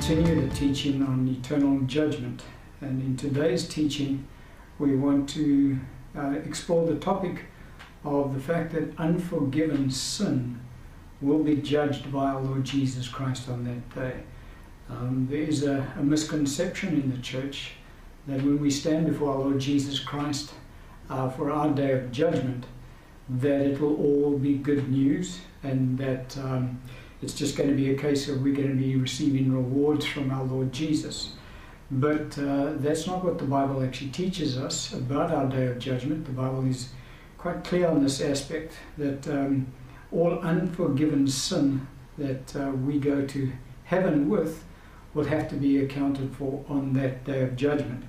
continue the teaching on eternal judgment. And in today's teaching, we want to uh, explore the topic of the fact that unforgiven sin will be judged by our Lord Jesus Christ on that day. Um, there is a, a, misconception in the church that when we stand before our Lord Jesus Christ uh, for our day of judgment, that it will all be good news and that um, it's just going to be a case of we're going to be receiving rewards from our Lord Jesus. But uh, that's not what the Bible actually teaches us about our day of judgment. The Bible is quite clear on this aspect that um, all unforgiven sin that uh, we go to heaven with will have to be accounted for on that day of judgment.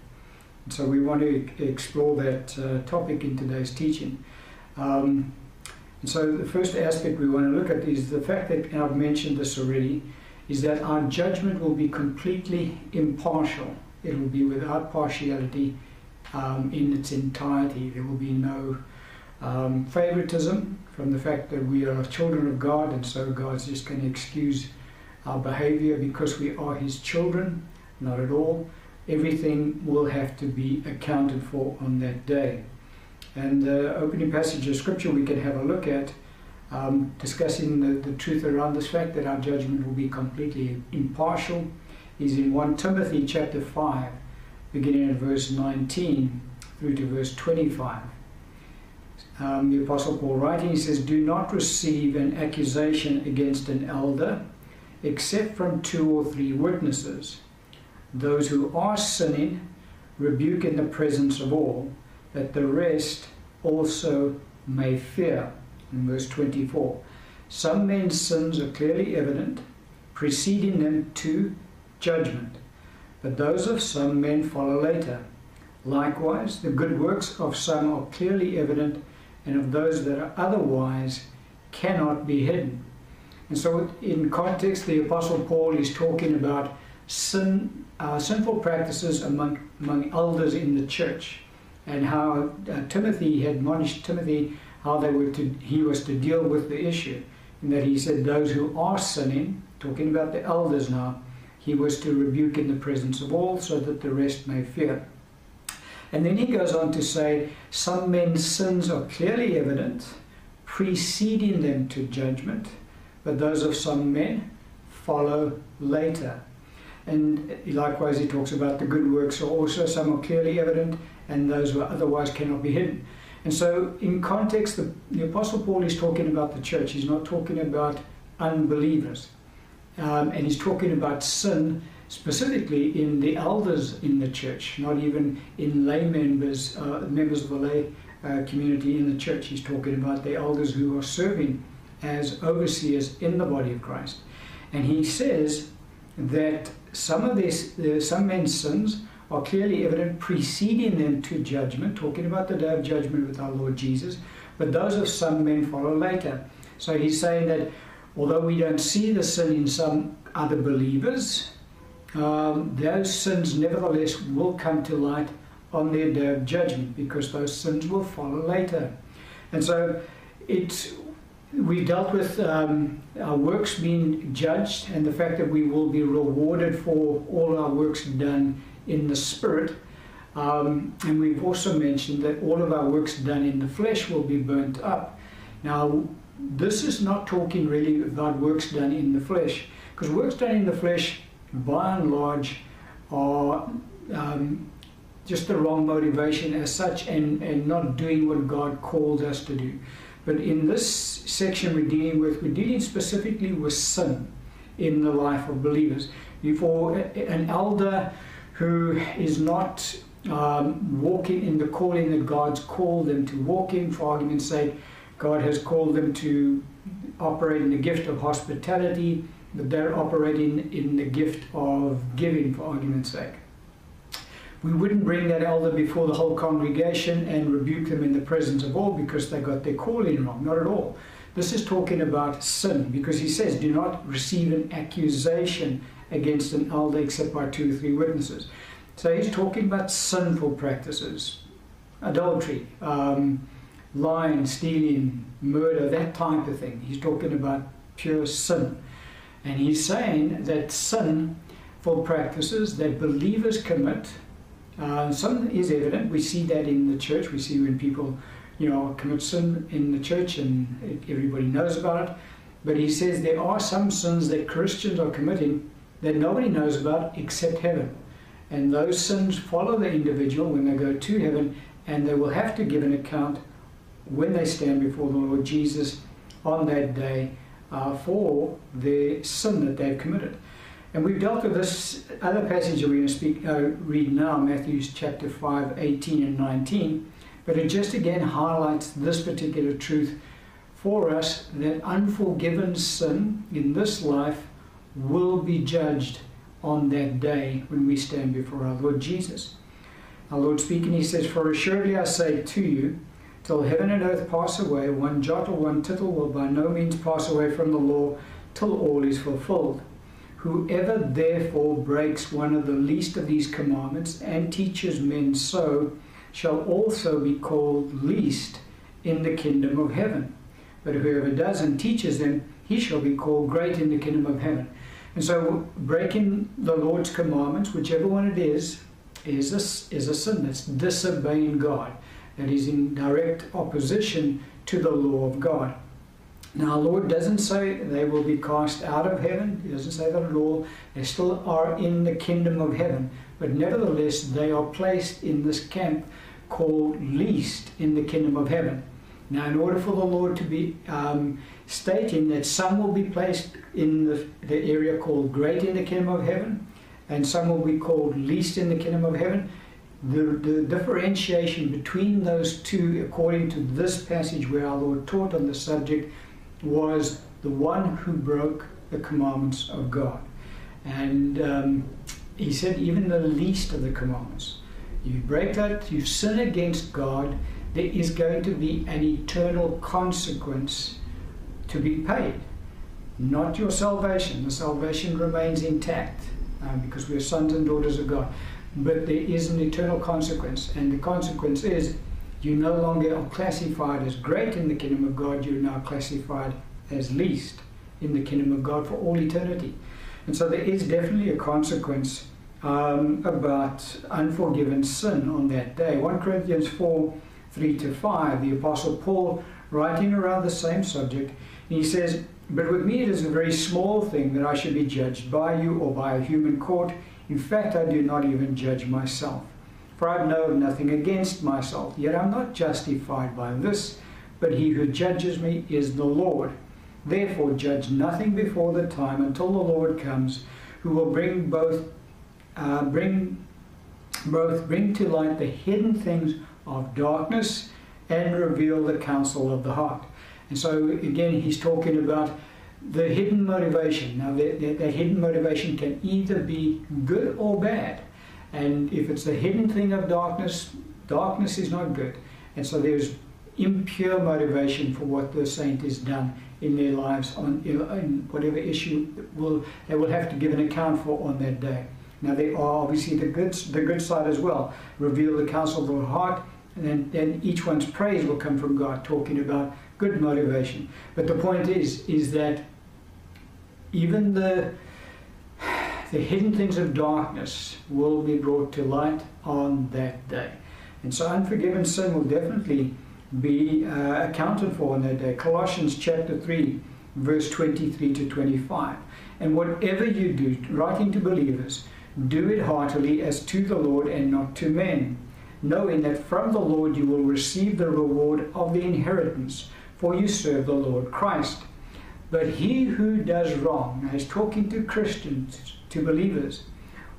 So we want to explore that uh, topic in today's teaching. Um, and so the first aspect we want to look at is the fact that, and I've mentioned this already, is that our judgment will be completely impartial. It will be without partiality um, in its entirety. There will be no um, favoritism from the fact that we are children of God, and so God's just going to excuse our behavior because we are His children. Not at all. Everything will have to be accounted for on that day. And the opening passage of scripture we can have a look at, um, discussing the, the truth around this fact that our judgment will be completely impartial, is in 1 Timothy chapter 5, beginning at verse 19 through to verse 25. Um, the Apostle Paul writing, he says, Do not receive an accusation against an elder except from two or three witnesses. Those who are sinning rebuke in the presence of all that the rest also may fear. In verse 24, some men's sins are clearly evident, preceding them to judgment, but those of some men follow later. Likewise, the good works of some are clearly evident, and of those that are otherwise cannot be hidden. And so, in context, the Apostle Paul is talking about sin, uh, sinful practices among, among elders in the church and how uh, Timothy had admonished Timothy how they were to, he was to deal with the issue. And that he said, Those who are sinning, talking about the elders now, he was to rebuke in the presence of all so that the rest may fear. And then he goes on to say, Some men's sins are clearly evident, preceding them to judgment, but those of some men follow later. And likewise, he talks about the good works are also some are clearly evident, and those who otherwise cannot be hidden. And so, in context, the, the Apostle Paul is talking about the church. He's not talking about unbelievers. Um, and he's talking about sin specifically in the elders in the church, not even in lay members, uh, members of the lay uh, community in the church. He's talking about the elders who are serving as overseers in the body of Christ. And he says that some of these, uh, some men's sins are clearly evident, preceding them to judgment, talking about the day of judgment with our Lord Jesus, but those of some men follow later. So he's saying that although we don't see the sin in some other believers, um, those sins nevertheless will come to light on their day of judgment because those sins will follow later. And so it's we dealt with um, our works being judged and the fact that we will be rewarded for all our works done in the spirit. Um, and we've also mentioned that all of our works done in the flesh will be burnt up. Now, this is not talking really about works done in the flesh, because works done in the flesh, by and large, are um, just the wrong motivation as such and, and not doing what God called us to do. But in this section we're dealing with, we're dealing specifically with sin in the life of believers. For an elder who is not um, walking in the calling that God's called them to walk in, for argument's sake, God has called them to operate in the gift of hospitality, but they're operating in the gift of giving, for argument's sake. We wouldn't bring that elder before the whole congregation and rebuke them in the presence of all because they got their calling wrong. Not at all. This is talking about sin because he says, Do not receive an accusation against an elder except by two or three witnesses. So he's talking about sinful practices, adultery, um, lying, stealing, murder, that type of thing. He's talking about pure sin. And he's saying that sin sinful practices that believers commit. Uh, some is evident. We see that in the church. We see when people, you know, commit sin in the church, and everybody knows about it. But he says there are some sins that Christians are committing that nobody knows about except heaven. And those sins follow the individual when they go to heaven, and they will have to give an account when they stand before the Lord Jesus on that day uh, for the sin that they've committed. And we've dealt with this other passage that we're going to speak, uh, read now, Matthew chapter 5, 18 and 19. But it just again highlights this particular truth for us that unforgiven sin in this life will be judged on that day when we stand before our Lord Jesus. Our Lord speaking, He says, For assuredly I say to you, till heaven and earth pass away, one jot or one tittle will by no means pass away from the law till all is fulfilled. Whoever therefore breaks one of the least of these commandments and teaches men so shall also be called least in the kingdom of heaven. But whoever does and teaches them, he shall be called great in the kingdom of heaven. And so, breaking the Lord's commandments, whichever one it is, is a, is a sin. That's disobeying God. That is in direct opposition to the law of God. Now, Lord doesn't say they will be cast out of heaven. He doesn't say that at all. They still are in the kingdom of heaven. But nevertheless, they are placed in this camp called least in the kingdom of heaven. Now, in order for the Lord to be um, stating that some will be placed in the, the area called great in the kingdom of heaven, and some will be called least in the kingdom of heaven, the, the differentiation between those two, according to this passage where our Lord taught on the subject, was the one who broke the commandments of God. And um, he said, even the least of the commandments. You break that, you sin against God, there is going to be an eternal consequence to be paid. Not your salvation. The salvation remains intact um, because we're sons and daughters of God. But there is an eternal consequence, and the consequence is you no longer are classified as great in the kingdom of God, you're now classified as least in the kingdom of God for all eternity. And so there is definitely a consequence um, about unforgiven sin on that day. 1 Corinthians 4 3 to 5, the Apostle Paul, writing around the same subject, he says, But with me it is a very small thing that I should be judged by you or by a human court. In fact, I do not even judge myself. For I know nothing against myself, yet I'm not justified by this, but he who judges me is the Lord. Therefore, judge nothing before the time until the Lord comes, who will bring both, uh, bring both bring to light the hidden things of darkness and reveal the counsel of the heart. And so, again, he's talking about the hidden motivation. Now, that, that, hidden motivation can either be good or bad. And if it's the hidden thing of darkness, darkness is not good. And so there's impure motivation for what the saint has done in their lives on in whatever issue will they will have to give an account for on that day. Now there are obviously the good the good side as well. Reveal the counsel of the heart and then, then each one's praise will come from God, talking about good motivation. But the point is, is that even the the hidden things of darkness will be brought to light on that day. And so unforgiven sin will definitely be uh, accounted for on that day. Colossians chapter 3, verse 23 to 25. And whatever you do, writing to believers, do it heartily as to the Lord and not to men knowing that from the Lord you will receive the reward of the inheritance, for you serve the Lord Christ. But he who does wrong, as talking to Christians, to believers,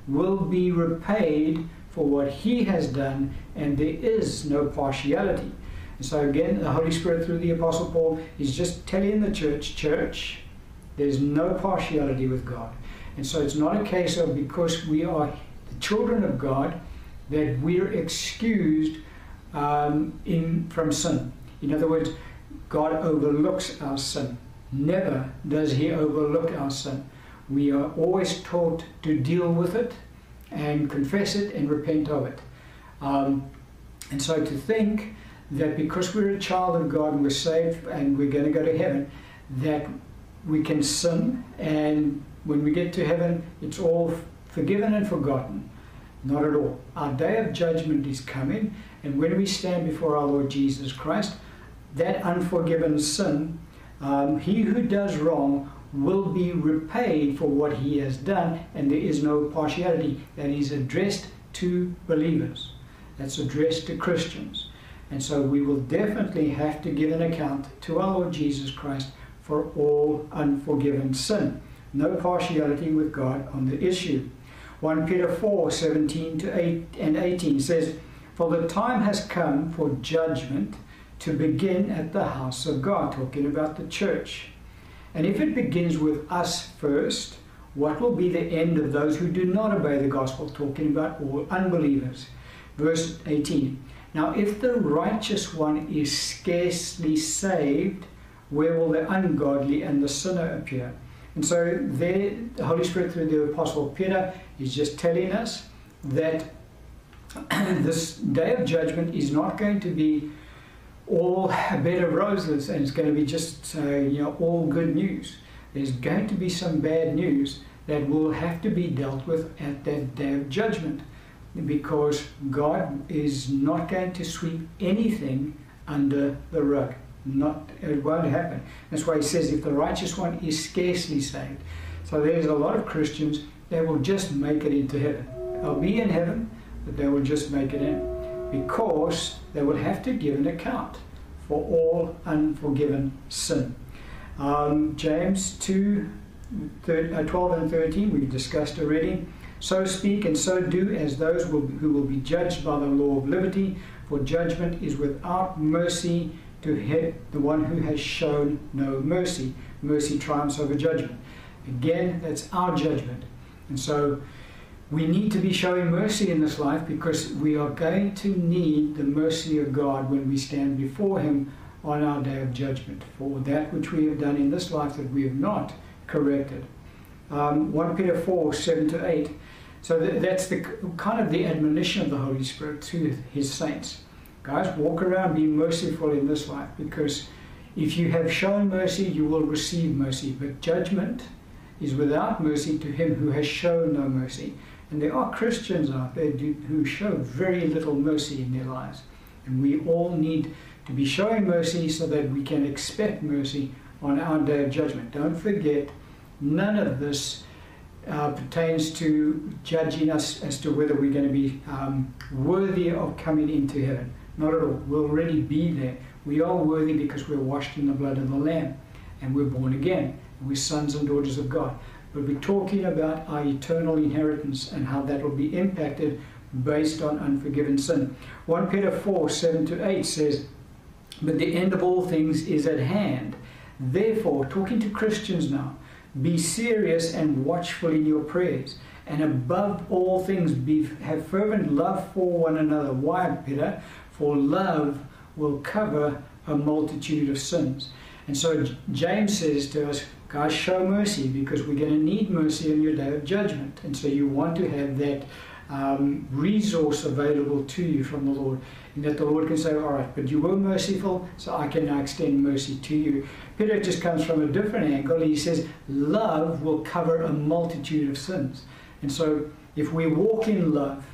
will be repaid for what he has done, and there is no partiality. And so again, the Holy Spirit through the Apostle Paul is just telling the church, church, there's no partiality with God. And so it's not a case of because we are the children of God, that we're excused um, in, from sin. In other words, God overlooks our sin. Never does He overlook our sin. We are always taught to deal with it and confess it and repent of it. Um, and so to think that because we're a child of God and we're saved and we're going to go to heaven, that we can sin and when we get to heaven, it's all forgiven and forgotten. Not at all. Our day of judgment is coming, and when we stand before our Lord Jesus Christ, that unforgiven sin, um, he who does wrong will be repaid for what he has done, and there is no partiality that is addressed to believers. That's addressed to Christians. And so we will definitely have to give an account to our Lord Jesus Christ for all unforgiven sin. No partiality with God on the issue. 1 Peter 4 17 to 8 and 18 says, For the time has come for judgment to begin at the house of God, talking about the church. And if it begins with us first, what will be the end of those who do not obey the gospel? Talking about all unbelievers. Verse 18. Now, if the righteous one is scarcely saved, where will the ungodly and the sinner appear? And so, there, the Holy Spirit, through the Apostle Peter, is just telling us that this day of judgment is not going to be all a bed of roses and it's going to be just uh, you know all good news. There's going to be some bad news that will have to be dealt with at that day of judgment because God is not going to sweep anything under the rug. Not it won't happen. That's why he says if the righteous one is scarcely saved. So there's a lot of Christians that will just make it into heaven. They'll be in heaven, but they will just make it in because they will have to give an account for all unforgiven sin. Um, James 2 uh, 12 and 13, we've discussed already. So speak and so do as those will, who will be judged by the law of liberty, for judgment is without mercy to hit the one who has shown no mercy. Mercy triumphs over judgment. Again, that's our judgment. And so we need to be showing mercy in this life because we are going to need the mercy of God when we stand before Him on our day of judgment for that which we have done in this life that we have not corrected. Um, 1 Peter 4 7 to 8. So that's the kind of the admonition of the Holy Spirit to His saints. Guys, walk around, be merciful in this life because if you have shown mercy, you will receive mercy. But judgment is without mercy to him who has shown no mercy. And there are Christians out there who show very little mercy in their lives. And we all need to be showing mercy so that we can expect mercy on our day of judgment. Don't forget, none of this uh, pertains to judging us as to whether we're going to be um, worthy of coming into heaven. Not at all. We'll already be there. We are worthy because we're washed in the blood of the Lamb and we're born again. And we're sons and daughters of God. But We'll be talking about our eternal inheritance and how that will be impacted based on unforgiven sin. 1 Peter 4 7 to 8 says, But the end of all things is at hand. Therefore, talking to Christians now, be serious and watchful in your prayers. And above all things, be, have fervent love for one another. Why, Peter? For love will cover a multitude of sins. And so James says to us, God, show mercy because we're going to need mercy on your day of judgment. And so you want to have that um, resource available to you from the Lord. And that the Lord can say, All right, but you were merciful, so I can now extend mercy to you. Peter just comes from a different angle. He says, Love will cover a multitude of sins. And so if we walk in love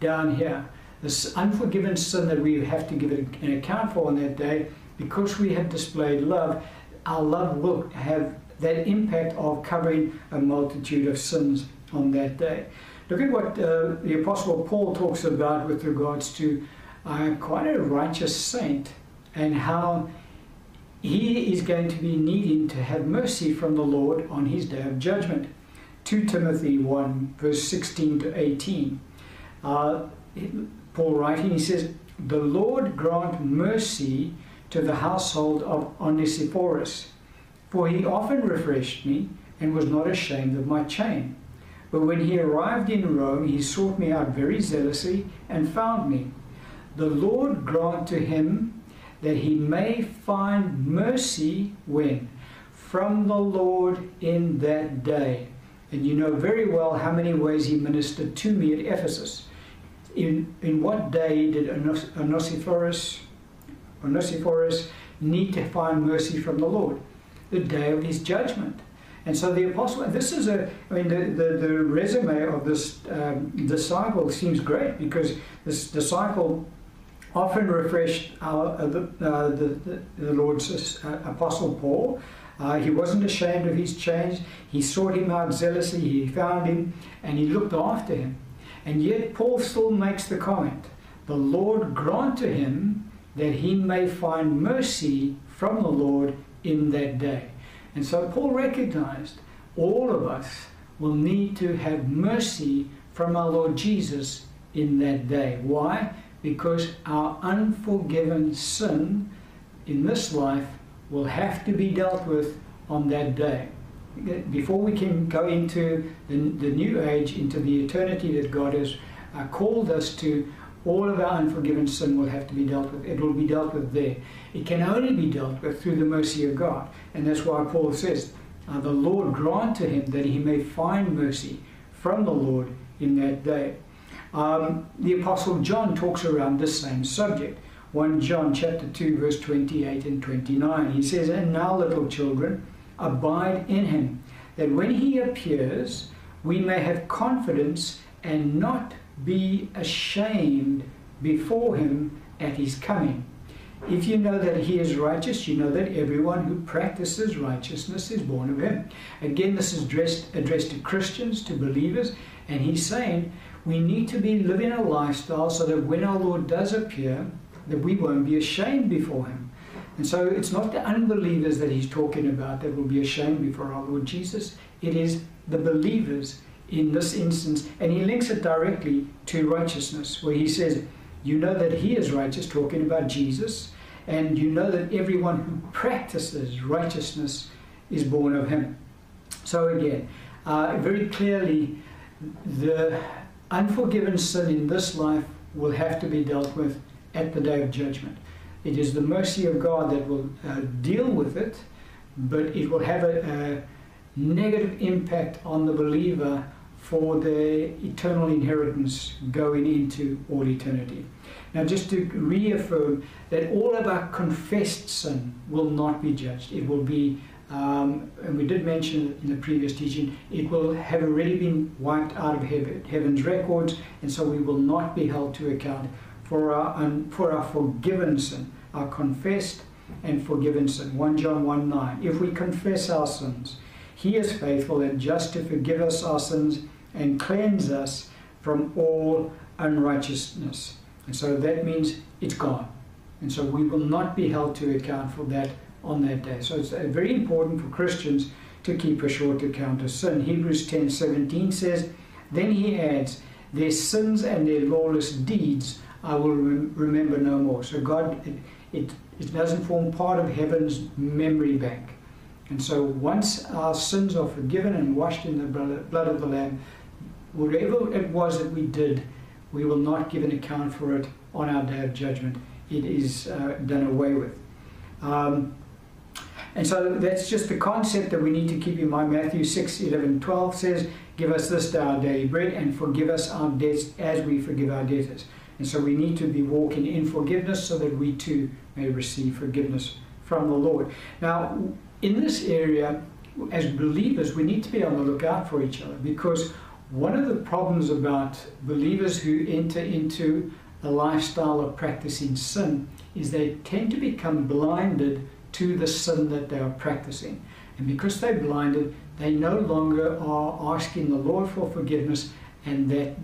down here, this unforgiven sin that we have to give an account for on that day, because we have displayed love, our love will have that impact of covering a multitude of sins on that day. Look at what uh, the Apostle Paul talks about with regards to uh, quite a righteous saint and how he is going to be needing to have mercy from the Lord on his day of judgment. 2 Timothy 1, verse 16 to 18. Uh, Paul writing, he says, The Lord grant mercy to the household of Onesiphorus for he often refreshed me and was not ashamed of my chain. But when he arrived in Rome, he sought me out very zealously and found me. The Lord grant to him that he may find mercy when? From the Lord in that day. And you know very well how many ways he ministered to me at Ephesus. In, in what day did Onesiphorus need to find mercy from the Lord? the day of his judgment. And so the apostle, this is a, I mean, the, the, the resume of this um, disciple seems great because this disciple often refreshed our, uh, the, uh, the, the, Lord's uh, apostle Paul. Uh, he wasn't ashamed of his change. He sought him out zealously. He found him and he looked after him. And yet Paul still makes the comment, the Lord grant to him that he may find mercy from the Lord in that day. And so Paul recognized all of us will need to have mercy from our Lord Jesus in that day. Why? Because our unforgiven sin in this life will have to be dealt with on that day. Before we can go into the, the new age, into the eternity that God has uh, called us to, all of our unforgiven sin will have to be dealt with. It will be dealt with there. It can only be dealt with through the mercy of God. And that's why Paul says, uh, The Lord grant to him that he may find mercy from the Lord in that day. Um, the Apostle John talks around this same subject. 1 John chapter 2 verse 28 and 29. He says, And now little children, abide in him, that when he appears, we may have confidence and not be ashamed before him at his coming. If you know that he is righteous, you know that everyone who practices righteousness is born of him. Again, this is addressed, addressed to Christians, to believers, and he's saying we need to be living a lifestyle so that when our Lord does appear, that we won't be ashamed before him. And so it's not the unbelievers that he's talking about that will be ashamed before our Lord Jesus. It is the believers in this instance, and he links it directly to righteousness, where he says, You know that he is righteous, talking about Jesus, and you know that everyone who practices righteousness is born of him. So, again, uh, very clearly, the unforgiven sin in this life will have to be dealt with at the day of judgment. It is the mercy of God that will uh, deal with it, but it will have a, a negative impact on the believer for their eternal inheritance going into all eternity. Now, just to reaffirm that all of our confessed sin will not be judged. It will be, um, and we did mention in the previous teaching, it will have already been wiped out of heaven, heaven's records, and so we will not be held to account for our, um, for our forgiven sin, our confessed and forgiven sin. 1 John 1 9. If we confess our sins, he is faithful and just to forgive us our sins and cleanse us from all unrighteousness. And so that means it's gone. And so we will not be held to account for that on that day. So it's very important for Christians to keep a short account of sin. Hebrews 10 17 says, Then he adds, Their sins and their lawless deeds I will rem- remember no more. So God, it, it, it doesn't form part of heaven's memory bank. And so once our sins are forgiven and washed in the blood of the Lamb, whatever it was that we did, we will not give an account for it on our day of judgment. It is uh, done away with. Um, and so that's just the concept that we need to keep in mind. Matthew 6, 11, 12 says, Give us this day our daily bread and forgive us our debts as we forgive our debtors. And so we need to be walking in forgiveness so that we too may receive forgiveness from the Lord. Now, in this area, as believers, we need to be on the lookout for each other because one of the problems about believers who enter into a lifestyle of practicing sin is they tend to become blinded to the sin that they are practicing. And because they're blinded, they no longer are asking the Lord for forgiveness, and that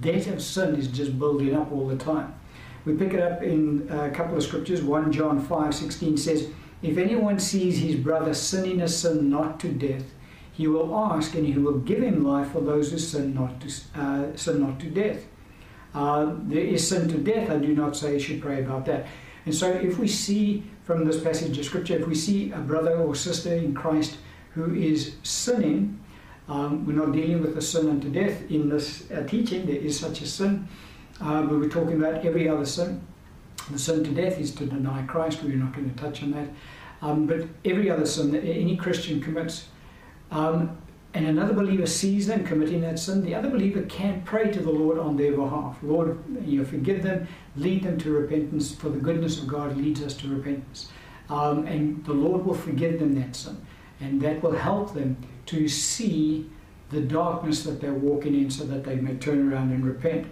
debt of sin is just building up all the time. We pick it up in a couple of scriptures. 1 John 5 16 says, If anyone sees his brother sinning a sin not to death, he will ask and he will give him life for those who sin not to, uh, sin not to death. Uh, there is sin to death. I do not say you should pray about that. And so, if we see from this passage of scripture, if we see a brother or sister in Christ who is sinning, um, we're not dealing with the sin unto death in this uh, teaching. There is such a sin, uh, but we're talking about every other sin. The sin to death is to deny Christ. We're not going to touch on that. Um, but every other sin that any Christian commits um, and another believer sees them committing that sin, the other believer can pray to the Lord on their behalf. Lord, you know, forgive them, lead them to repentance, for the goodness of God leads us to repentance. Um, and the Lord will forgive them that sin. And that will help them to see the darkness that they're walking in so that they may turn around and repent.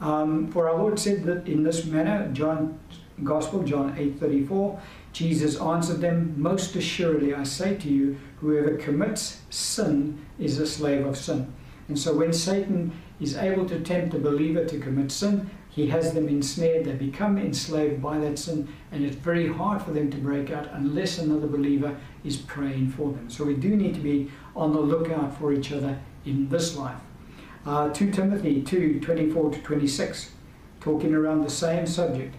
Um, for our Lord said that in this manner, John Gospel, John 8:34, Jesus answered them, Most assuredly I say to you, whoever commits sin is a slave of sin. And so when Satan is able to tempt a believer to commit sin, he has them ensnared, they become enslaved by that sin, and it's very hard for them to break out unless another believer is praying for them. So we do need to be on the lookout for each other in this life. Uh, 2 Timothy 2 24 to 26, talking around the same subject.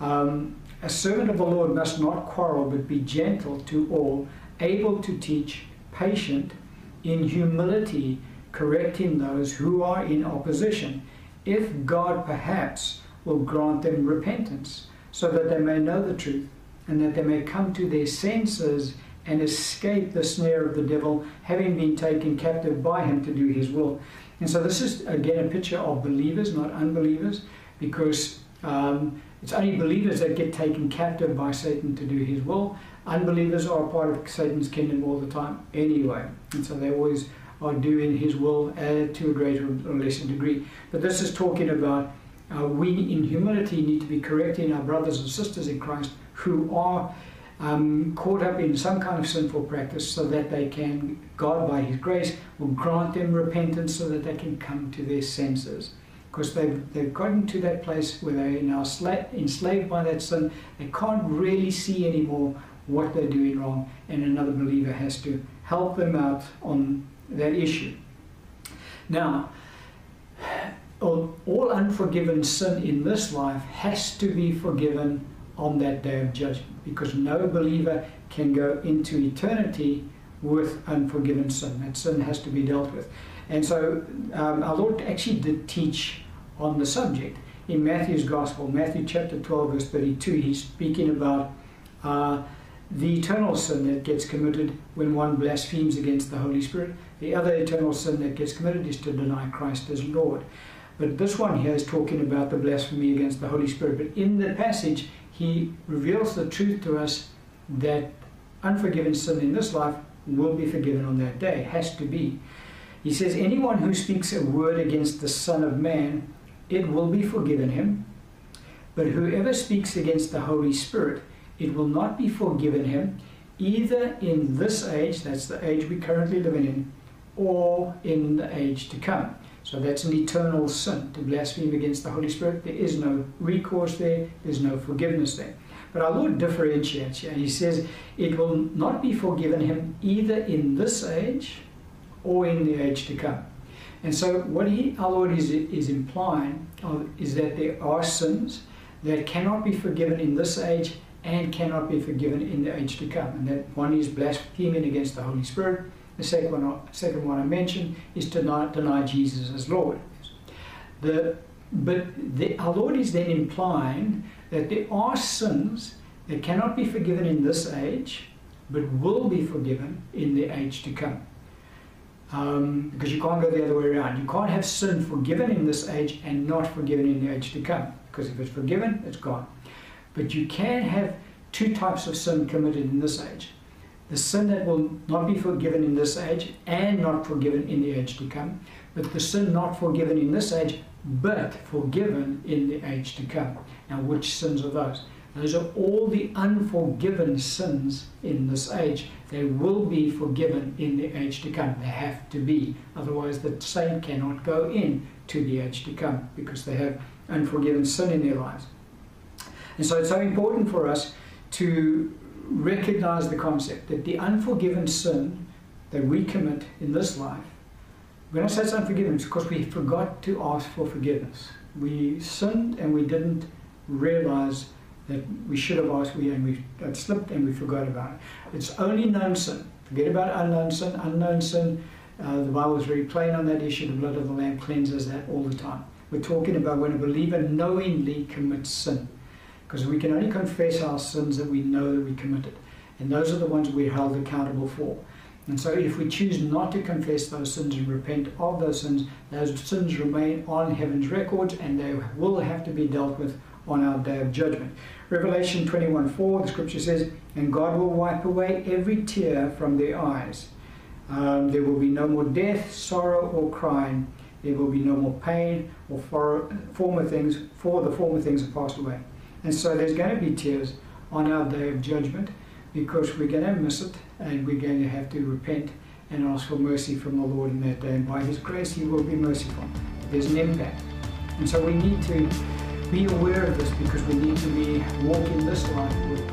Um, a servant of the Lord must not quarrel, but be gentle to all, able to teach, patient, in humility, correcting those who are in opposition, if God perhaps will grant them repentance, so that they may know the truth, and that they may come to their senses and escape the snare of the devil, having been taken captive by him to do his will. And so, this is again a picture of believers, not unbelievers, because um, it's only believers that get taken captive by Satan to do his will. Unbelievers are a part of Satan's kingdom all the time anyway. And so, they always are doing his will uh, to a greater or lesser degree. But this is talking about uh, we in humility need to be correcting our brothers and sisters in Christ who are um, caught up in some kind of sinful practice so that they can, God by His grace, will grant them repentance so that they can come to their senses. Because they've, they've gotten to that place where they are now enslaved by that sin. They can't really see anymore what they're doing wrong, and another believer has to help them out on that issue. Now, all unforgiven sin in this life has to be forgiven on that day of judgment because no believer can go into eternity with unforgiven sin. That sin has to be dealt with. And so um, our Lord actually did teach on the subject in Matthew's Gospel, Matthew chapter 12, verse 32. He's speaking about uh, the eternal sin that gets committed when one blasphemes against the Holy Spirit. The other eternal sin that gets committed is to deny Christ as Lord. But this one here is talking about the blasphemy against the Holy Spirit. But in the passage, he reveals the truth to us that unforgiven sin in this life will be forgiven on that day, has to be. He says, Anyone who speaks a word against the Son of Man, it will be forgiven him. But whoever speaks against the Holy Spirit, it will not be forgiven him, either in this age, that's the age we currently live in, or in the age to come. So that's an eternal sin to blaspheme against the Holy Spirit. There is no recourse there, there's no forgiveness there. But our Lord differentiates here. He says it will not be forgiven him either in this age or in the age to come. And so what he, our Lord is, is implying is that there are sins that cannot be forgiven in this age and cannot be forgiven in the age to come. And that one is blaspheming against the Holy Spirit the second one, second one I mentioned is to not deny Jesus as Lord. The, but the, our Lord is then implying that there are sins that cannot be forgiven in this age, but will be forgiven in the age to come. Um, because you can't go the other way around. You can't have sin forgiven in this age and not forgiven in the age to come. Because if it's forgiven, it's gone. But you can have two types of sin committed in this age the sin that will not be forgiven in this age and not forgiven in the age to come, but the sin not forgiven in this age but forgiven in the age to come. Now, which sins are those? Those are all the unforgiven sins in this age. They will be forgiven in the age to come. They have to be. Otherwise, the saint cannot go in to the age to come because they have unforgiven sin in their lives. And so it's so important for us to recognize the concept that the unforgiven sin that we commit in this life, when I say it's unforgiven, it's because we forgot to ask for forgiveness. We sinned and we didn't realize that we should have asked, we and we had slipped and we forgot about it. It's only known sin. Forget about unknown sin. Unknown sin, uh, the Bible is very plain on that issue. The blood of the Lamb cleanses that all the time. We're talking about when a believer knowingly commits sin because we can only confess our sins that we know that we committed. And those are the ones we're held accountable for. And so if we choose not to confess those sins and repent of those sins, those sins remain on heaven's records and they will have to be dealt with on our day of judgment. Revelation 21 4, the scripture says, And God will wipe away every tear from their eyes. Um, there will be no more death, sorrow, or crying. There will be no more pain or for, former things, for the former things have passed away. And so there's going to be tears on our day of judgment because we're going to miss it and we're going to have to repent and ask for mercy from the Lord in that day. And by His grace, He will be merciful. There's an impact. And so we need to be aware of this because we need to be walking this life with.